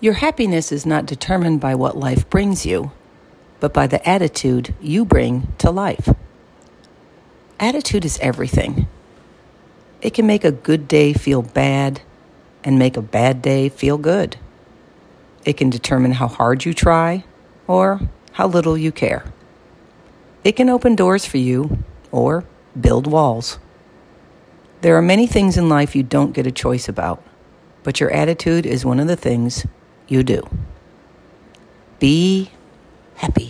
Your happiness is not determined by what life brings you, but by the attitude you bring to life. Attitude is everything. It can make a good day feel bad and make a bad day feel good. It can determine how hard you try or how little you care. It can open doors for you or build walls. There are many things in life you don't get a choice about, but your attitude is one of the things you do. Be happy.